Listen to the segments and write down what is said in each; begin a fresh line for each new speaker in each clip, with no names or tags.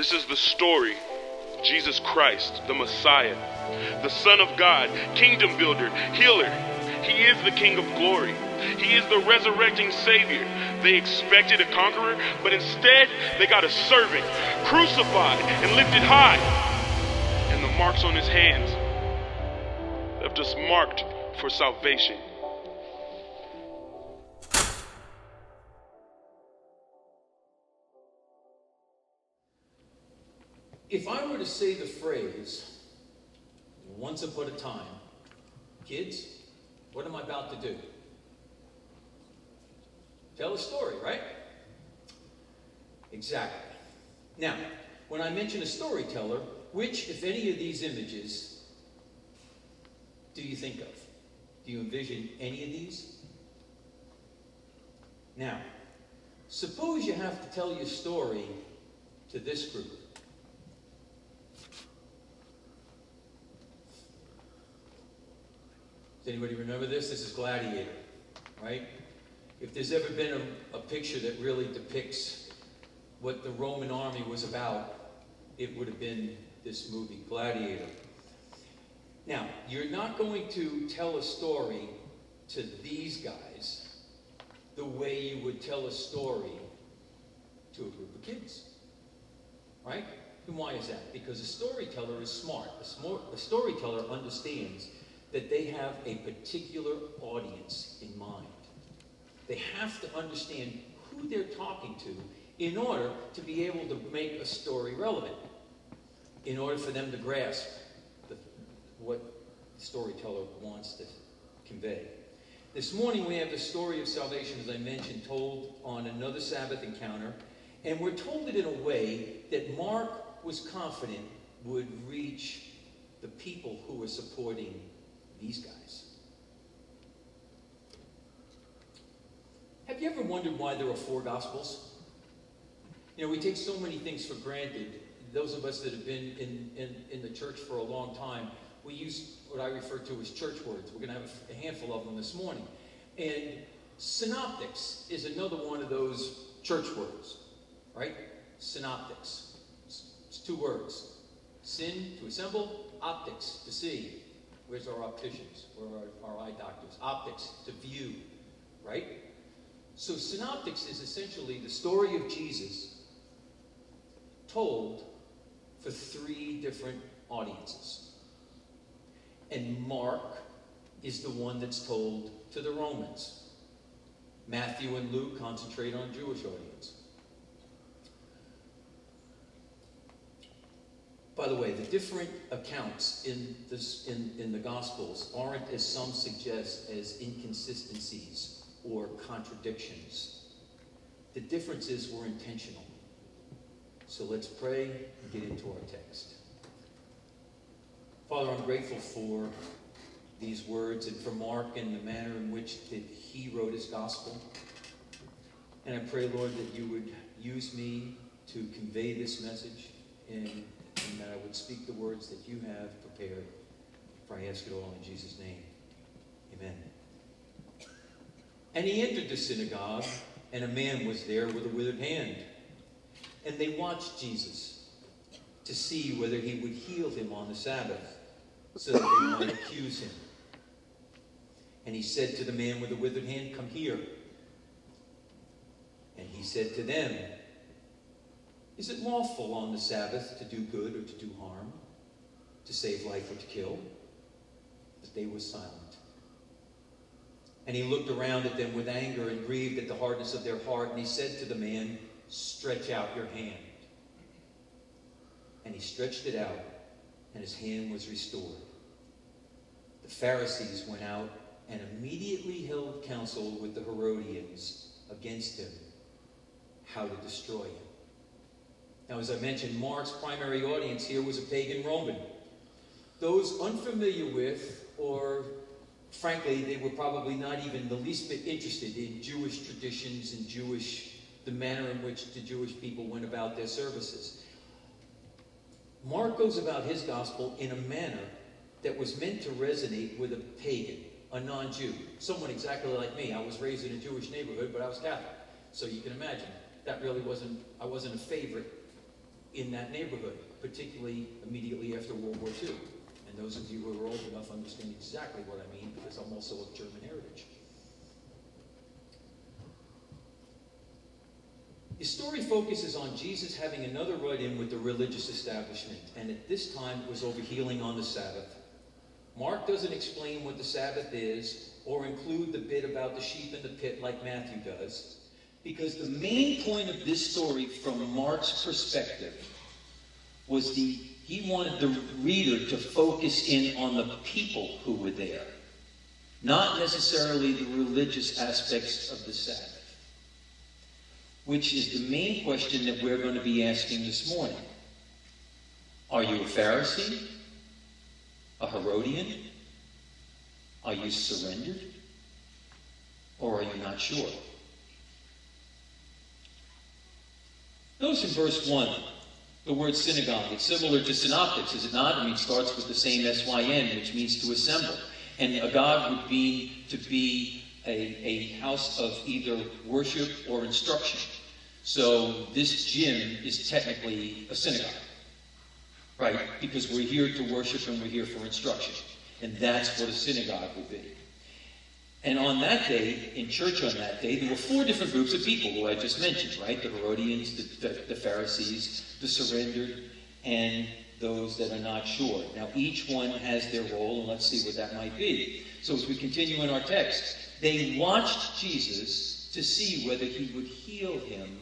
This is the story Jesus Christ, the Messiah, the Son of God, kingdom builder, healer. He is the King of glory. He is the resurrecting Savior. They expected a conqueror, but instead they got a servant, crucified and lifted high. And the marks on his hands left us marked for salvation.
Say the phrase, once upon a time, kids, what am I about to do? Tell a story, right? Exactly. Now, when I mention a storyteller, which, if any of these images, do you think of? Do you envision any of these? Now, suppose you have to tell your story to this group. Anybody remember this? This is Gladiator, right? If there's ever been a, a picture that really depicts what the Roman army was about, it would have been this movie, Gladiator. Now, you're not going to tell a story to these guys the way you would tell a story to a group of kids. Right? And why is that? Because a storyteller is smart. A, smart, a storyteller understands that they have a particular audience in mind. They have to understand who they're talking to in order to be able to make a story relevant, in order for them to grasp the, what the storyteller wants to convey. This morning we have the story of salvation, as I mentioned, told on another Sabbath encounter, and we're told it in a way that Mark was confident would reach the people who were supporting these guys. Have you ever wondered why there are four Gospels? You know, we take so many things for granted. Those of us that have been in, in, in the church for a long time, we use what I refer to as church words. We're going to have a handful of them this morning. And synoptics is another one of those church words, right? Synoptics. It's two words. Syn, to assemble, optics, to see. Where's our opticians? Where are our eye doctors? Optics, to view, right? So synoptics is essentially the story of Jesus told for three different audiences. And Mark is the one that's told to the Romans. Matthew and Luke concentrate on Jewish audience. By the way, the different accounts in, this, in, in the Gospels aren't, as some suggest, as inconsistencies or contradictions. The differences were intentional. So let's pray and get into our text. Father, I'm grateful for these words and for Mark and the manner in which that he wrote his gospel. And I pray, Lord, that you would use me to convey this message and and that I would speak the words that you have prepared. For I ask it all in Jesus' name. Amen. And he entered the synagogue, and a man was there with a withered hand. And they watched Jesus to see whether he would heal him on the Sabbath, so that they might accuse him. And he said to the man with the withered hand, Come here. And he said to them, is it lawful on the Sabbath to do good or to do harm, to save life or to kill? But they were silent. And he looked around at them with anger and grieved at the hardness of their heart. And he said to the man, Stretch out your hand. And he stretched it out, and his hand was restored. The Pharisees went out and immediately held counsel with the Herodians against him, how to destroy him. Now, as I mentioned, Mark's primary audience here was a pagan Roman. Those unfamiliar with, or frankly, they were probably not even the least bit interested in Jewish traditions and Jewish, the manner in which the Jewish people went about their services. Mark goes about his gospel in a manner that was meant to resonate with a pagan, a non Jew, someone exactly like me. I was raised in a Jewish neighborhood, but I was Catholic. So you can imagine that really wasn't, I wasn't a favorite in that neighborhood, particularly immediately after World War II. And those of you who are old enough understand exactly what I mean because I'm also of German heritage. The story focuses on Jesus having another run-in with the religious establishment, and at this time it was over healing on the Sabbath. Mark doesn't explain what the Sabbath is or include the bit about the sheep in the pit like Matthew does, because the main point of this story from Mark's perspective was the he wanted the reader to focus in on the people who were there, not necessarily the religious aspects of the Sabbath which is the main question that we're going to be asking this morning. Are you a Pharisee? A Herodian? Are you surrendered? Or are you not sure? Notice in verse 1, the word synagogue. It's similar to synoptics, is it not? I mean, it starts with the same S-Y-N, which means to assemble. And a God would be to be a, a house of either worship or instruction. So this gym is technically a synagogue, right? Because we're here to worship and we're here for instruction. And that's what a synagogue would be. And on that day, in church on that day, there were four different groups of people who I just mentioned, right? The Herodians, the, the, the Pharisees, the surrendered, and those that are not sure. Now, each one has their role, and let's see what that might be. So, as we continue in our text, they watched Jesus to see whether he would heal him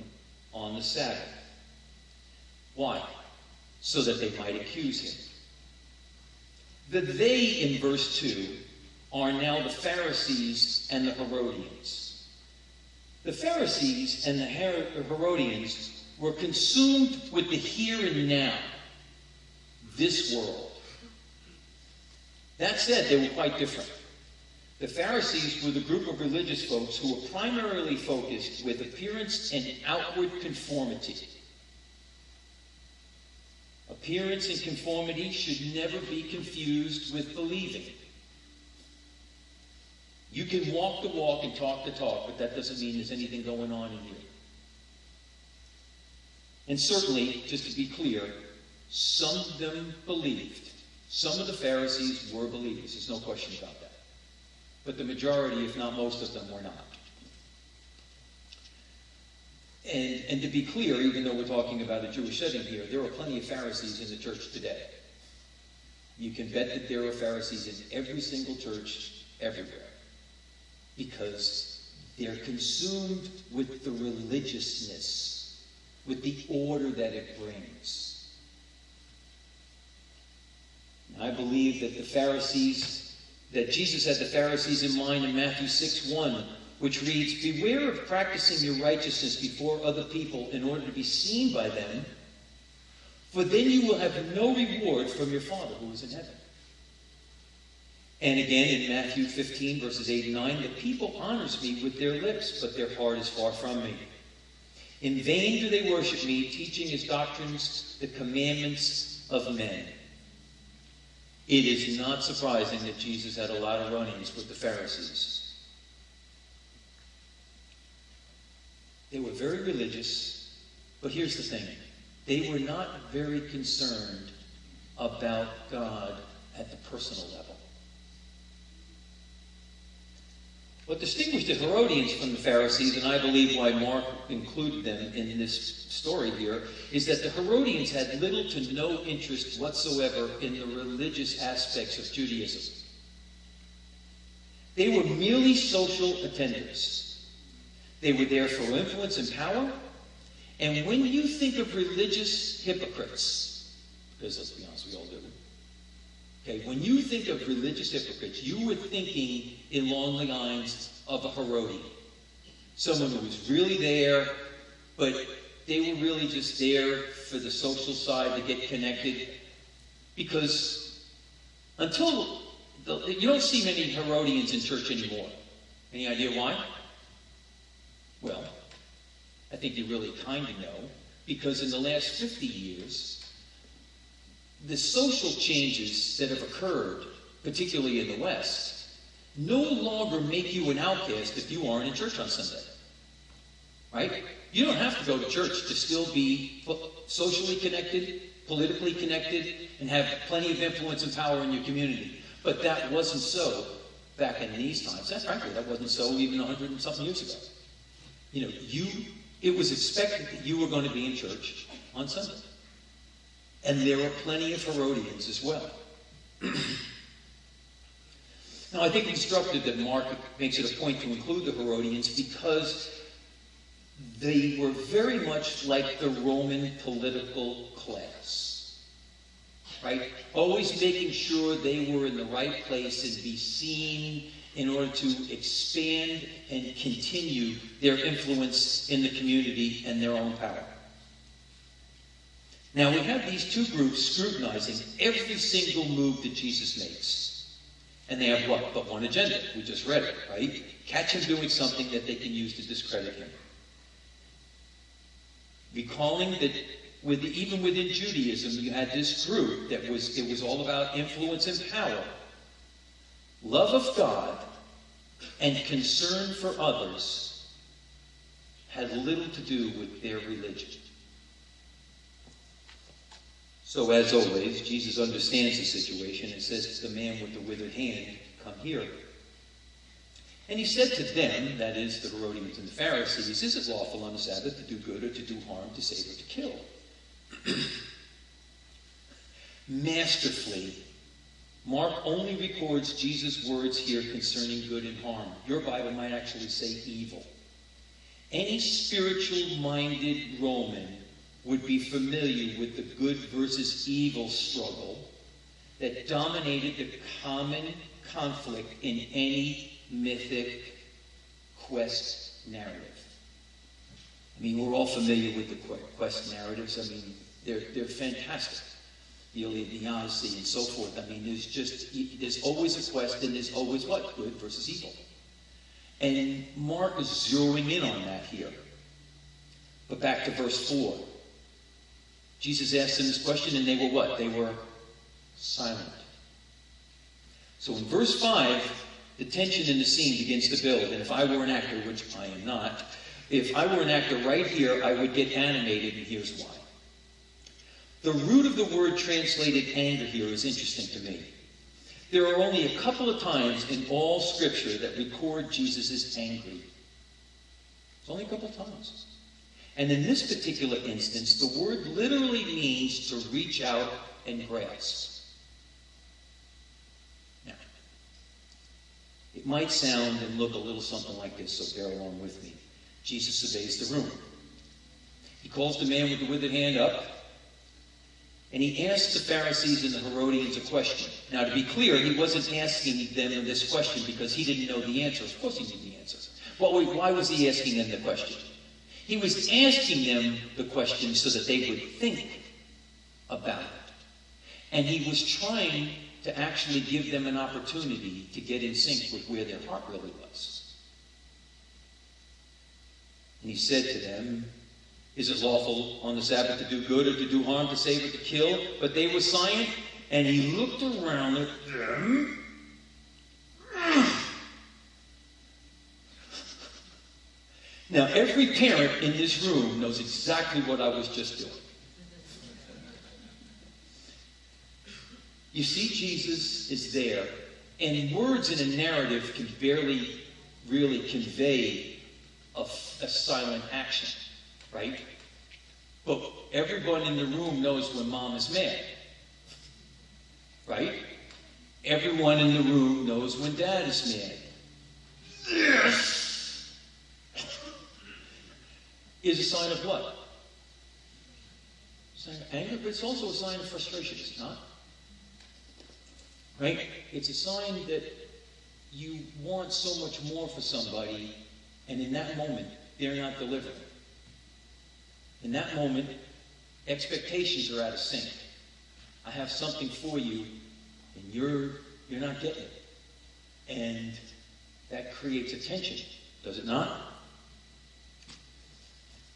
on the Sabbath. Why? So that they might accuse him. The they in verse 2 are now the Pharisees and the Herodians. The Pharisees and the Herodians were consumed with the here and now, this world. That said, they were quite different. The Pharisees were the group of religious folks who were primarily focused with appearance and outward conformity. Appearance and conformity should never be confused with believing. You can walk the walk and talk the talk, but that doesn't mean there's anything going on in you. And certainly, just to be clear, some of them believed. Some of the Pharisees were believers. There's no question about that but the majority, if not most of them, were not. And, and to be clear, even though we're talking about a Jewish setting here, there are plenty of Pharisees in the church today. You can bet that there are Pharisees in every single church everywhere because they're consumed with the religiousness, with the order that it brings. And I believe that the Pharisees that Jesus had the Pharisees in mind in Matthew 6 1, which reads, Beware of practicing your righteousness before other people in order to be seen by them, for then you will have no reward from your Father who is in heaven. And again in Matthew 15, verses 8 and 9, the people honors me with their lips, but their heart is far from me. In vain do they worship me, teaching as doctrines the commandments of men. It is not surprising that Jesus had a lot of run-ins with the Pharisees. They were very religious, but here's the thing. They were not very concerned about God at the personal level. What distinguished the Herodians from the Pharisees, and I believe why Mark included them in this story here, is that the Herodians had little to no interest whatsoever in the religious aspects of Judaism. They were merely social attendants. They were there for influence and power. And when you think of religious hypocrites, because let's be honest, we all do, Okay, when you think of religious hypocrites, you were thinking along the lines of a Herodian. Someone who was really there, but they were really just there for the social side to get connected. Because until the, you don't see many Herodians in church anymore. Any idea why? Well, I think you really kind of know. Because in the last 50 years, the social changes that have occurred, particularly in the West, no longer make you an outcast if you aren't in church on Sunday. Right? You don't have to go to church to still be socially connected, politically connected, and have plenty of influence and power in your community. But that wasn't so back in these times. That, frankly, that wasn't so even a hundred and something years ago. You know, you it was expected that you were going to be in church on Sunday. And there were plenty of Herodians as well. now, I think instructive that Mark makes it a point to include the Herodians because they were very much like the Roman political class. Right? Always making sure they were in the right place and be seen in order to expand and continue their influence in the community and their own power. Now we have these two groups scrutinizing every single move that Jesus makes. And they have what? But one agenda. We just read it, right? Catch him doing something that they can use to discredit him. Recalling that with the, even within Judaism, you had this group that was it was all about influence and power love of God and concern for others had little to do with their religion. So, as always, Jesus understands the situation and says to the man with the withered hand, Come here. And he said to them, that is, the Herodians and the Pharisees, Is it lawful on the Sabbath to do good or to do harm, to save or to kill? Masterfully, Mark only records Jesus' words here concerning good and harm. Your Bible might actually say evil. Any spiritual minded Roman would be familiar with the good versus evil struggle that dominated the common conflict in any mythic quest narrative. I mean, we're all familiar with the quest narratives. I mean, they're, they're fantastic the Iliad, the Odyssey, and so forth. I mean, there's just, there's always a quest, and there's always what? Good versus evil. And Mark is zeroing in on that here. But back to verse 4. Jesus asked them this question, and they were what? They were silent. So in verse 5, the tension in the scene begins to build. And if I were an actor, which I am not, if I were an actor right here, I would get animated, and here's why. The root of the word translated anger here is interesting to me. There are only a couple of times in all Scripture that record Jesus is angry. It's only a couple of times. And in this particular instance, the word literally means to reach out and grasp. Now, it might sound and look a little something like this, so bear along with me. Jesus surveys the room. He calls the man with the withered hand up and he asks the Pharisees and the Herodians a question. Now, to be clear, he wasn't asking them this question because he didn't know the answers. Of course, he knew the answers. Well, why was he asking them the question? He was asking them the question so that they would think about it. And he was trying to actually give them an opportunity to get in sync with where their heart really was. And he said to them, is it lawful on the Sabbath to do good or to do harm, to save or to kill? But they were silent, and he looked around at them. Now, every parent in this room knows exactly what I was just doing. You see, Jesus is there, and words in a narrative can barely really convey a, a silent action right? But everyone in the room knows when mom is mad, right? Everyone in the room knows when dad is mad. This is a sign of what? A sign of anger, but it's also a sign of frustration, is it not? Right? It's a sign that you want so much more for somebody, and in that moment, they're not delivering. In that moment, expectations are out of sync. I have something for you, and you're you're not getting it. And that creates a tension, does it not?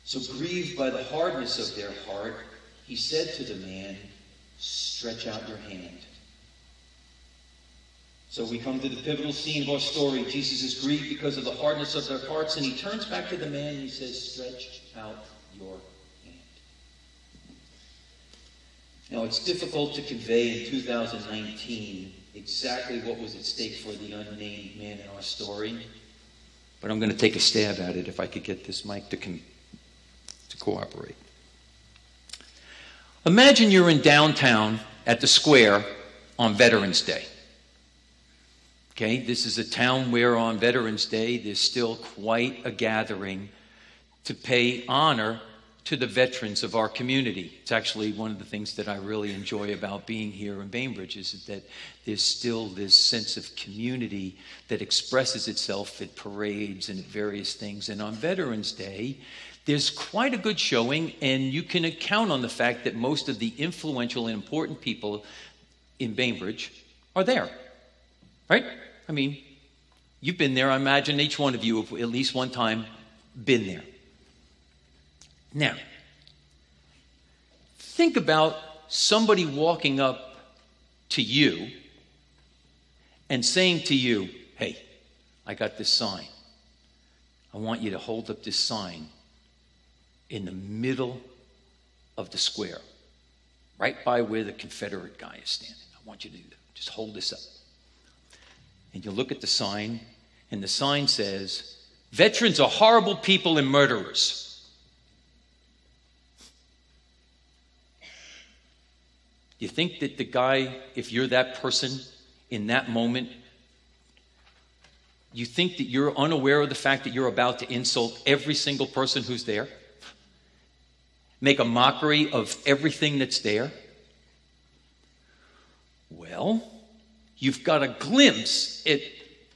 So grieved by the hardness of their heart, he said to the man, Stretch out your hand. So we come to the pivotal scene of our story. Jesus is grieved because of the hardness of their hearts, and he turns back to the man and he says, Stretch out your hand. Now, it's difficult to convey in 2019 exactly what was at stake for the unnamed man in our story, but I'm going to take a stab at it if I could get this mic to, com- cooperate. Imagine you're in downtown at the square on Veterans Day. Okay, this is a town where on Veterans Day there's still quite a gathering to pay honor to the veterans of our community. It's actually one of the things that I really enjoy about being here in Bainbridge is that there's still this sense of community that expresses itself at parades and at various things. And on Veterans Day, there's quite a good showing, and you can account on the fact that most of the influential and important people in Bainbridge are there. Right? I mean, you've been there. I imagine each one of you have at least one time been there. Now, think about somebody walking up to you and saying to you, Hey, I got this sign. I want you to hold up this sign in the middle of the square, right by where the Confederate guy is standing. I want you to. Just hold this up. And you look at the sign, and the sign says, Veterans are horrible people and murderers. You think that the guy, if you're that person in that moment, you think that you're unaware of the fact that you're about to insult every single person who's there? Make a mockery of everything that's there? Well, you've got a glimpse at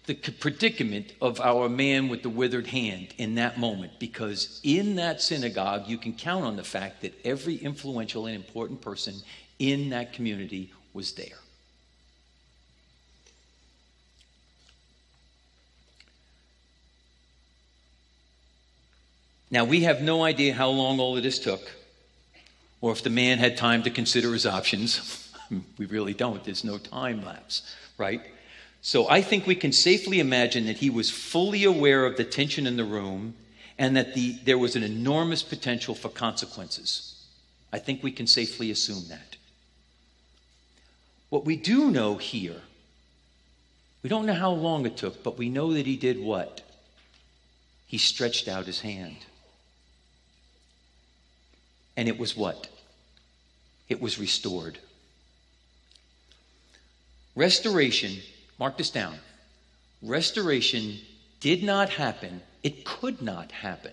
the predicament of our man with the withered hand in that moment because in that synagogue you can count on the fact that every influential and important person in that community was there. Now, we have no idea how long all of this took, or if the man had time to consider his options. we really don't. There's no time lapse, right? So I think we can safely imagine that he was fully aware of the tension in the room and that the, there was an enormous potential for consequences. I think we can safely assume that. What we do know here, we don't know how long it took, but we know that he did what? He stretched out his hand. And it was what? It was restored. Restoration, mark this down. Restoration did not happen, it could not happen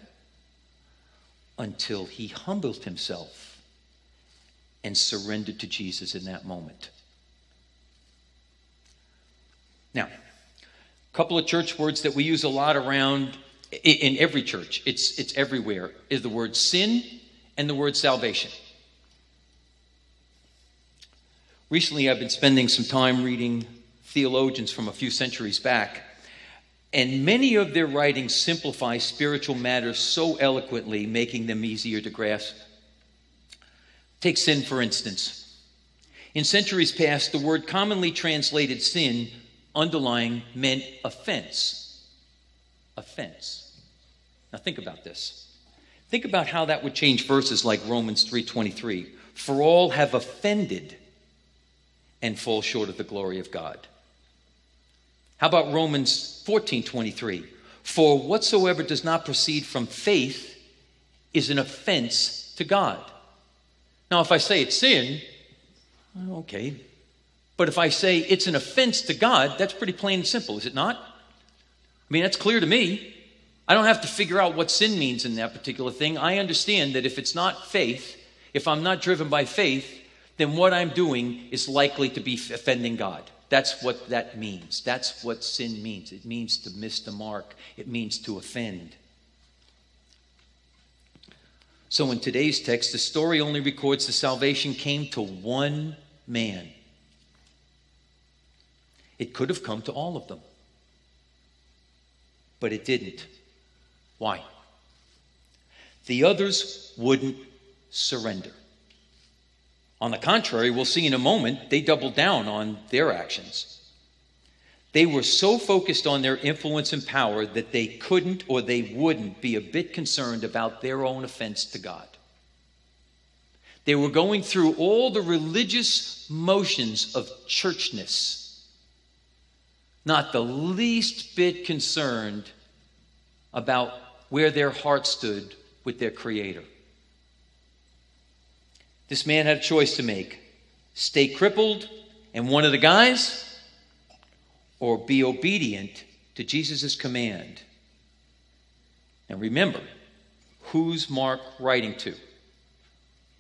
until he humbled himself and surrendered to Jesus in that moment. Now, a couple of church words that we use a lot around in every church, it's, it's everywhere, is the word sin and the word salvation. Recently, I've been spending some time reading theologians from a few centuries back, and many of their writings simplify spiritual matters so eloquently, making them easier to grasp. Take sin, for instance. In centuries past, the word commonly translated sin underlying meant offense. Offense. Now think about this. Think about how that would change verses like Romans 3:23. For all have offended and fall short of the glory of God. How about Romans 14:23? For whatsoever does not proceed from faith is an offense to God. Now, if I say it's sin, okay, but if I say it's an offense to God, that's pretty plain and simple, is it not? I mean, that's clear to me. I don't have to figure out what sin means in that particular thing. I understand that if it's not faith, if I'm not driven by faith, then what I'm doing is likely to be offending God. That's what that means. That's what sin means. It means to miss the mark, it means to offend. So in today's text, the story only records the salvation came to one man. It could have come to all of them. But it didn't. Why? The others wouldn't surrender. On the contrary, we'll see in a moment, they doubled down on their actions. They were so focused on their influence and power that they couldn't or they wouldn't be a bit concerned about their own offense to God. They were going through all the religious motions of churchness, not the least bit concerned about where their heart stood with their Creator. This man had a choice to make stay crippled and one of the guys, or be obedient to Jesus' command. And remember, who's Mark writing to?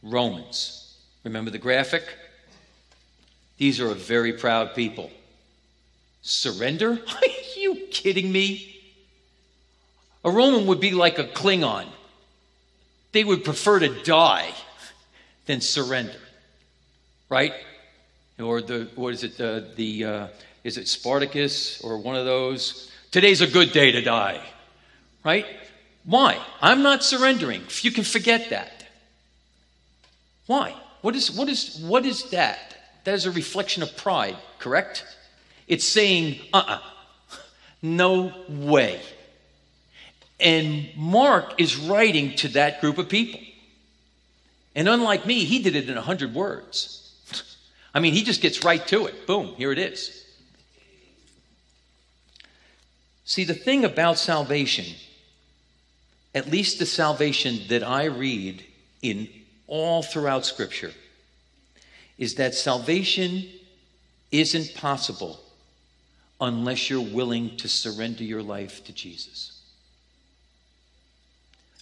Romans. Remember the graphic? These are a very proud people. Surrender? Are you kidding me? A Roman would be like a Klingon. They would prefer to die than surrender. Right? Or the, what is it, the, the uh, is it Spartacus or one of those? Today's a good day to die. Right? Why? I'm not surrendering. You can forget that. Why? What is, what is, what is that? That is a reflection of pride, correct? It's saying, uh uh-uh, uh no way. And Mark is writing to that group of people. And unlike me, he did it in 100 words. I mean, he just gets right to it. Boom, here it is. See, the thing about salvation, at least the salvation that I read in all throughout Scripture, is that salvation isn't possible unless you're willing to surrender your life to Jesus.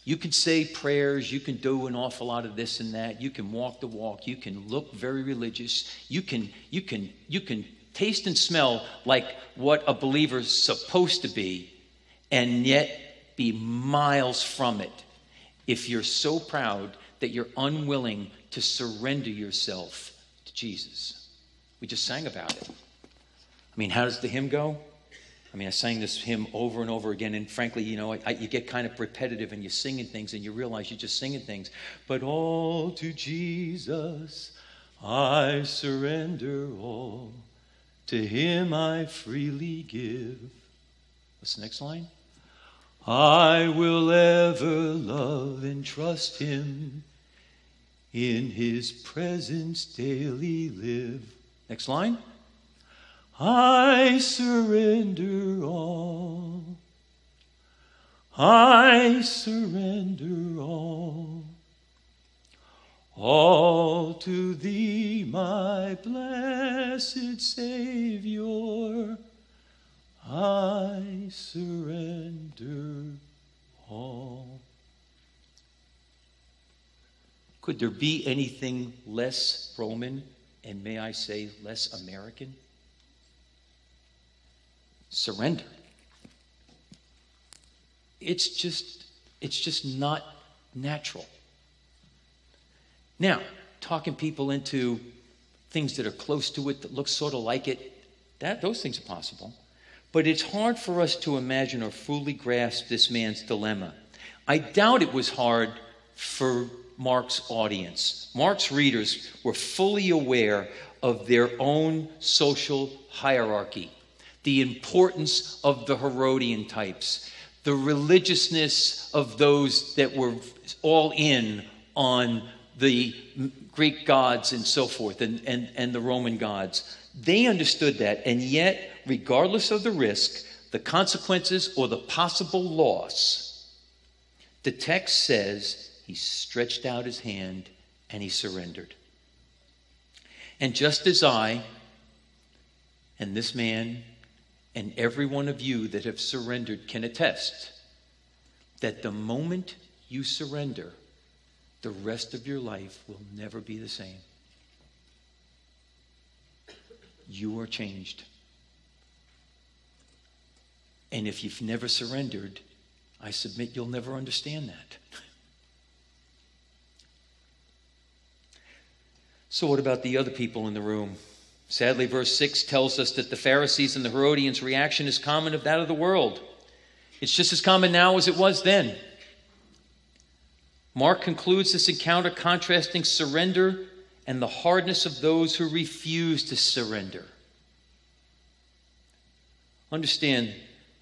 You can say prayers, you can do an awful lot of this and that, you can walk the walk, you can look very religious, you can you can you can taste and smell like what a believer's supposed to be and yet be miles from it if you're so proud that you're unwilling to surrender yourself to Jesus. We just sang about it. I mean, how does the hymn go? I mean, I sang this hymn over and over again, and frankly, you know, I, I, you get kind of repetitive and you're singing things and you realize you're just singing things. But all to Jesus I surrender all, to Him I freely give. What's the next line? I will ever love and trust Him, in His presence daily live. Next line. I surrender all. I surrender all. All to thee, my blessed Savior, I surrender all. Could there be anything less Roman and may I say less American? Surrender. It's just, it's just not natural. Now, talking people into things that are close to it, that look sort of like it, that, those things are possible. But it's hard for us to imagine or fully grasp this man's dilemma. I doubt it was hard for Mark's audience. Mark's readers were fully aware of their own social hierarchy the importance of the Herodian types, the religiousness of those that were all in on the Greek gods and so forth, and, and, and the Roman gods. They understood that, and yet, regardless of the risk, the consequences, or the possible loss, the text says he stretched out his hand and he surrendered. And just as I and this man and every one of you that have surrendered can attest that the moment you surrender, the rest of your life will never be the same. You are changed. And if you've never surrendered, I submit you'll never understand that. So, what about the other people in the room? Sadly, verse 6 tells us that the Pharisees and the Herodians' reaction is common of that of the world. It's just as common now as it was then. Mark concludes this encounter contrasting surrender and the hardness of those who refuse to surrender. understand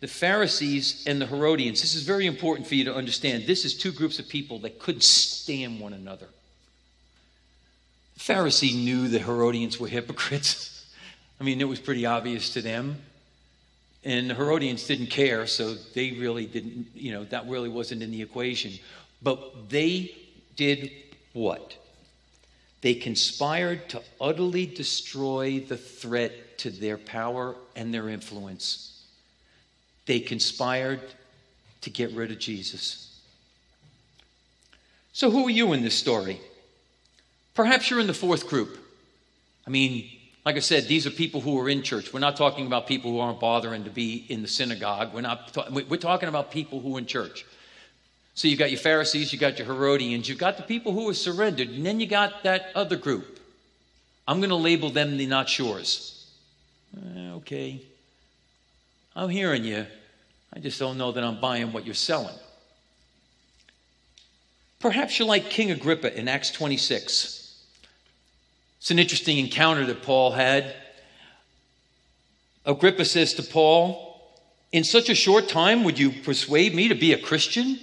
the Pharisees and the Herodians. This is very important for you to understand. This is two groups of people that couldn't stand one another. Pharisee knew the Herodians were hypocrites. I mean, it was pretty obvious to them. And the Herodians didn't care, so they really didn't, you know, that really wasn't in the equation. But they did what? They conspired to utterly destroy the threat to their power and their influence. They conspired to get rid of Jesus. So, who are you in this story? Perhaps you're in the fourth group. I mean, like I said, these are people who are in church. We're not talking about people who aren't bothering to be in the synagogue. We're not. Ta- we're talking about people who are in church. So you've got your Pharisees, you've got your Herodians, you've got the people who are surrendered, and then you got that other group. I'm going to label them the not sures. Eh, okay. I'm hearing you. I just don't know that I'm buying what you're selling. Perhaps you're like King Agrippa in Acts 26. It's an interesting encounter that Paul had. Agrippa says to Paul, In such a short time, would you persuade me to be a Christian?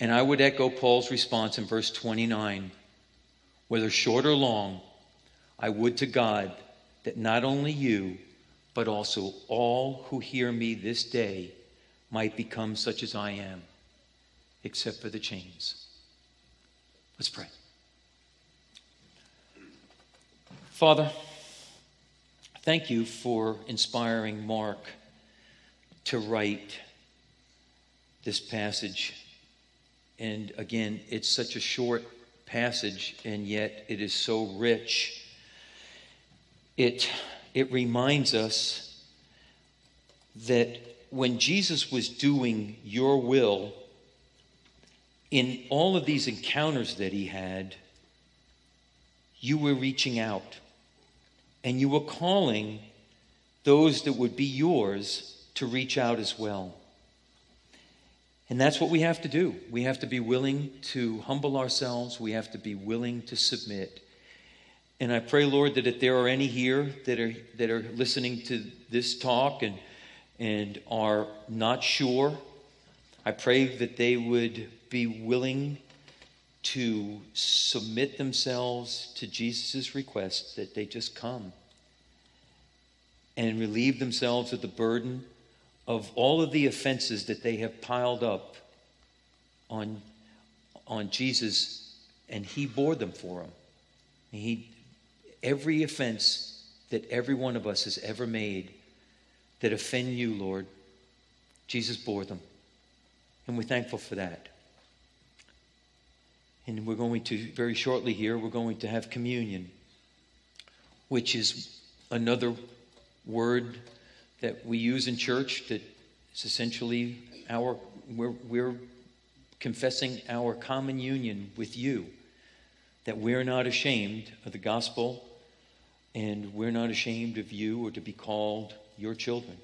And I would echo Paul's response in verse 29 whether short or long, I would to God that not only you, but also all who hear me this day might become such as I am, except for the chains. Let's pray. Father, thank you for inspiring Mark to write this passage and again, it's such a short passage, and yet it is so rich. It, it reminds us that when Jesus was doing your will, in all of these encounters that he had, you were reaching out and you were calling those that would be yours to reach out as well. And that's what we have to do. We have to be willing to humble ourselves, we have to be willing to submit. And I pray, Lord, that if there are any here that are, that are listening to this talk and, and are not sure, I pray that they would be willing to submit themselves to Jesus' request that they just come and relieve themselves of the burden of all of the offenses that they have piled up on, on Jesus, and he bore them for them. He, every offense that every one of us has ever made that offend you, Lord, Jesus bore them. And we're thankful for that. And we're going to, very shortly here, we're going to have communion, which is another word that we use in church that is essentially our, we're, we're confessing our common union with you, that we're not ashamed of the gospel and we're not ashamed of you or to be called your children.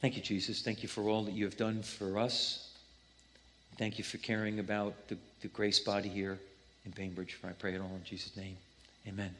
Thank you, Jesus. Thank you for all that you have done for us. Thank you for caring about the, the grace body here in Bainbridge. For I pray it all in Jesus' name. Amen.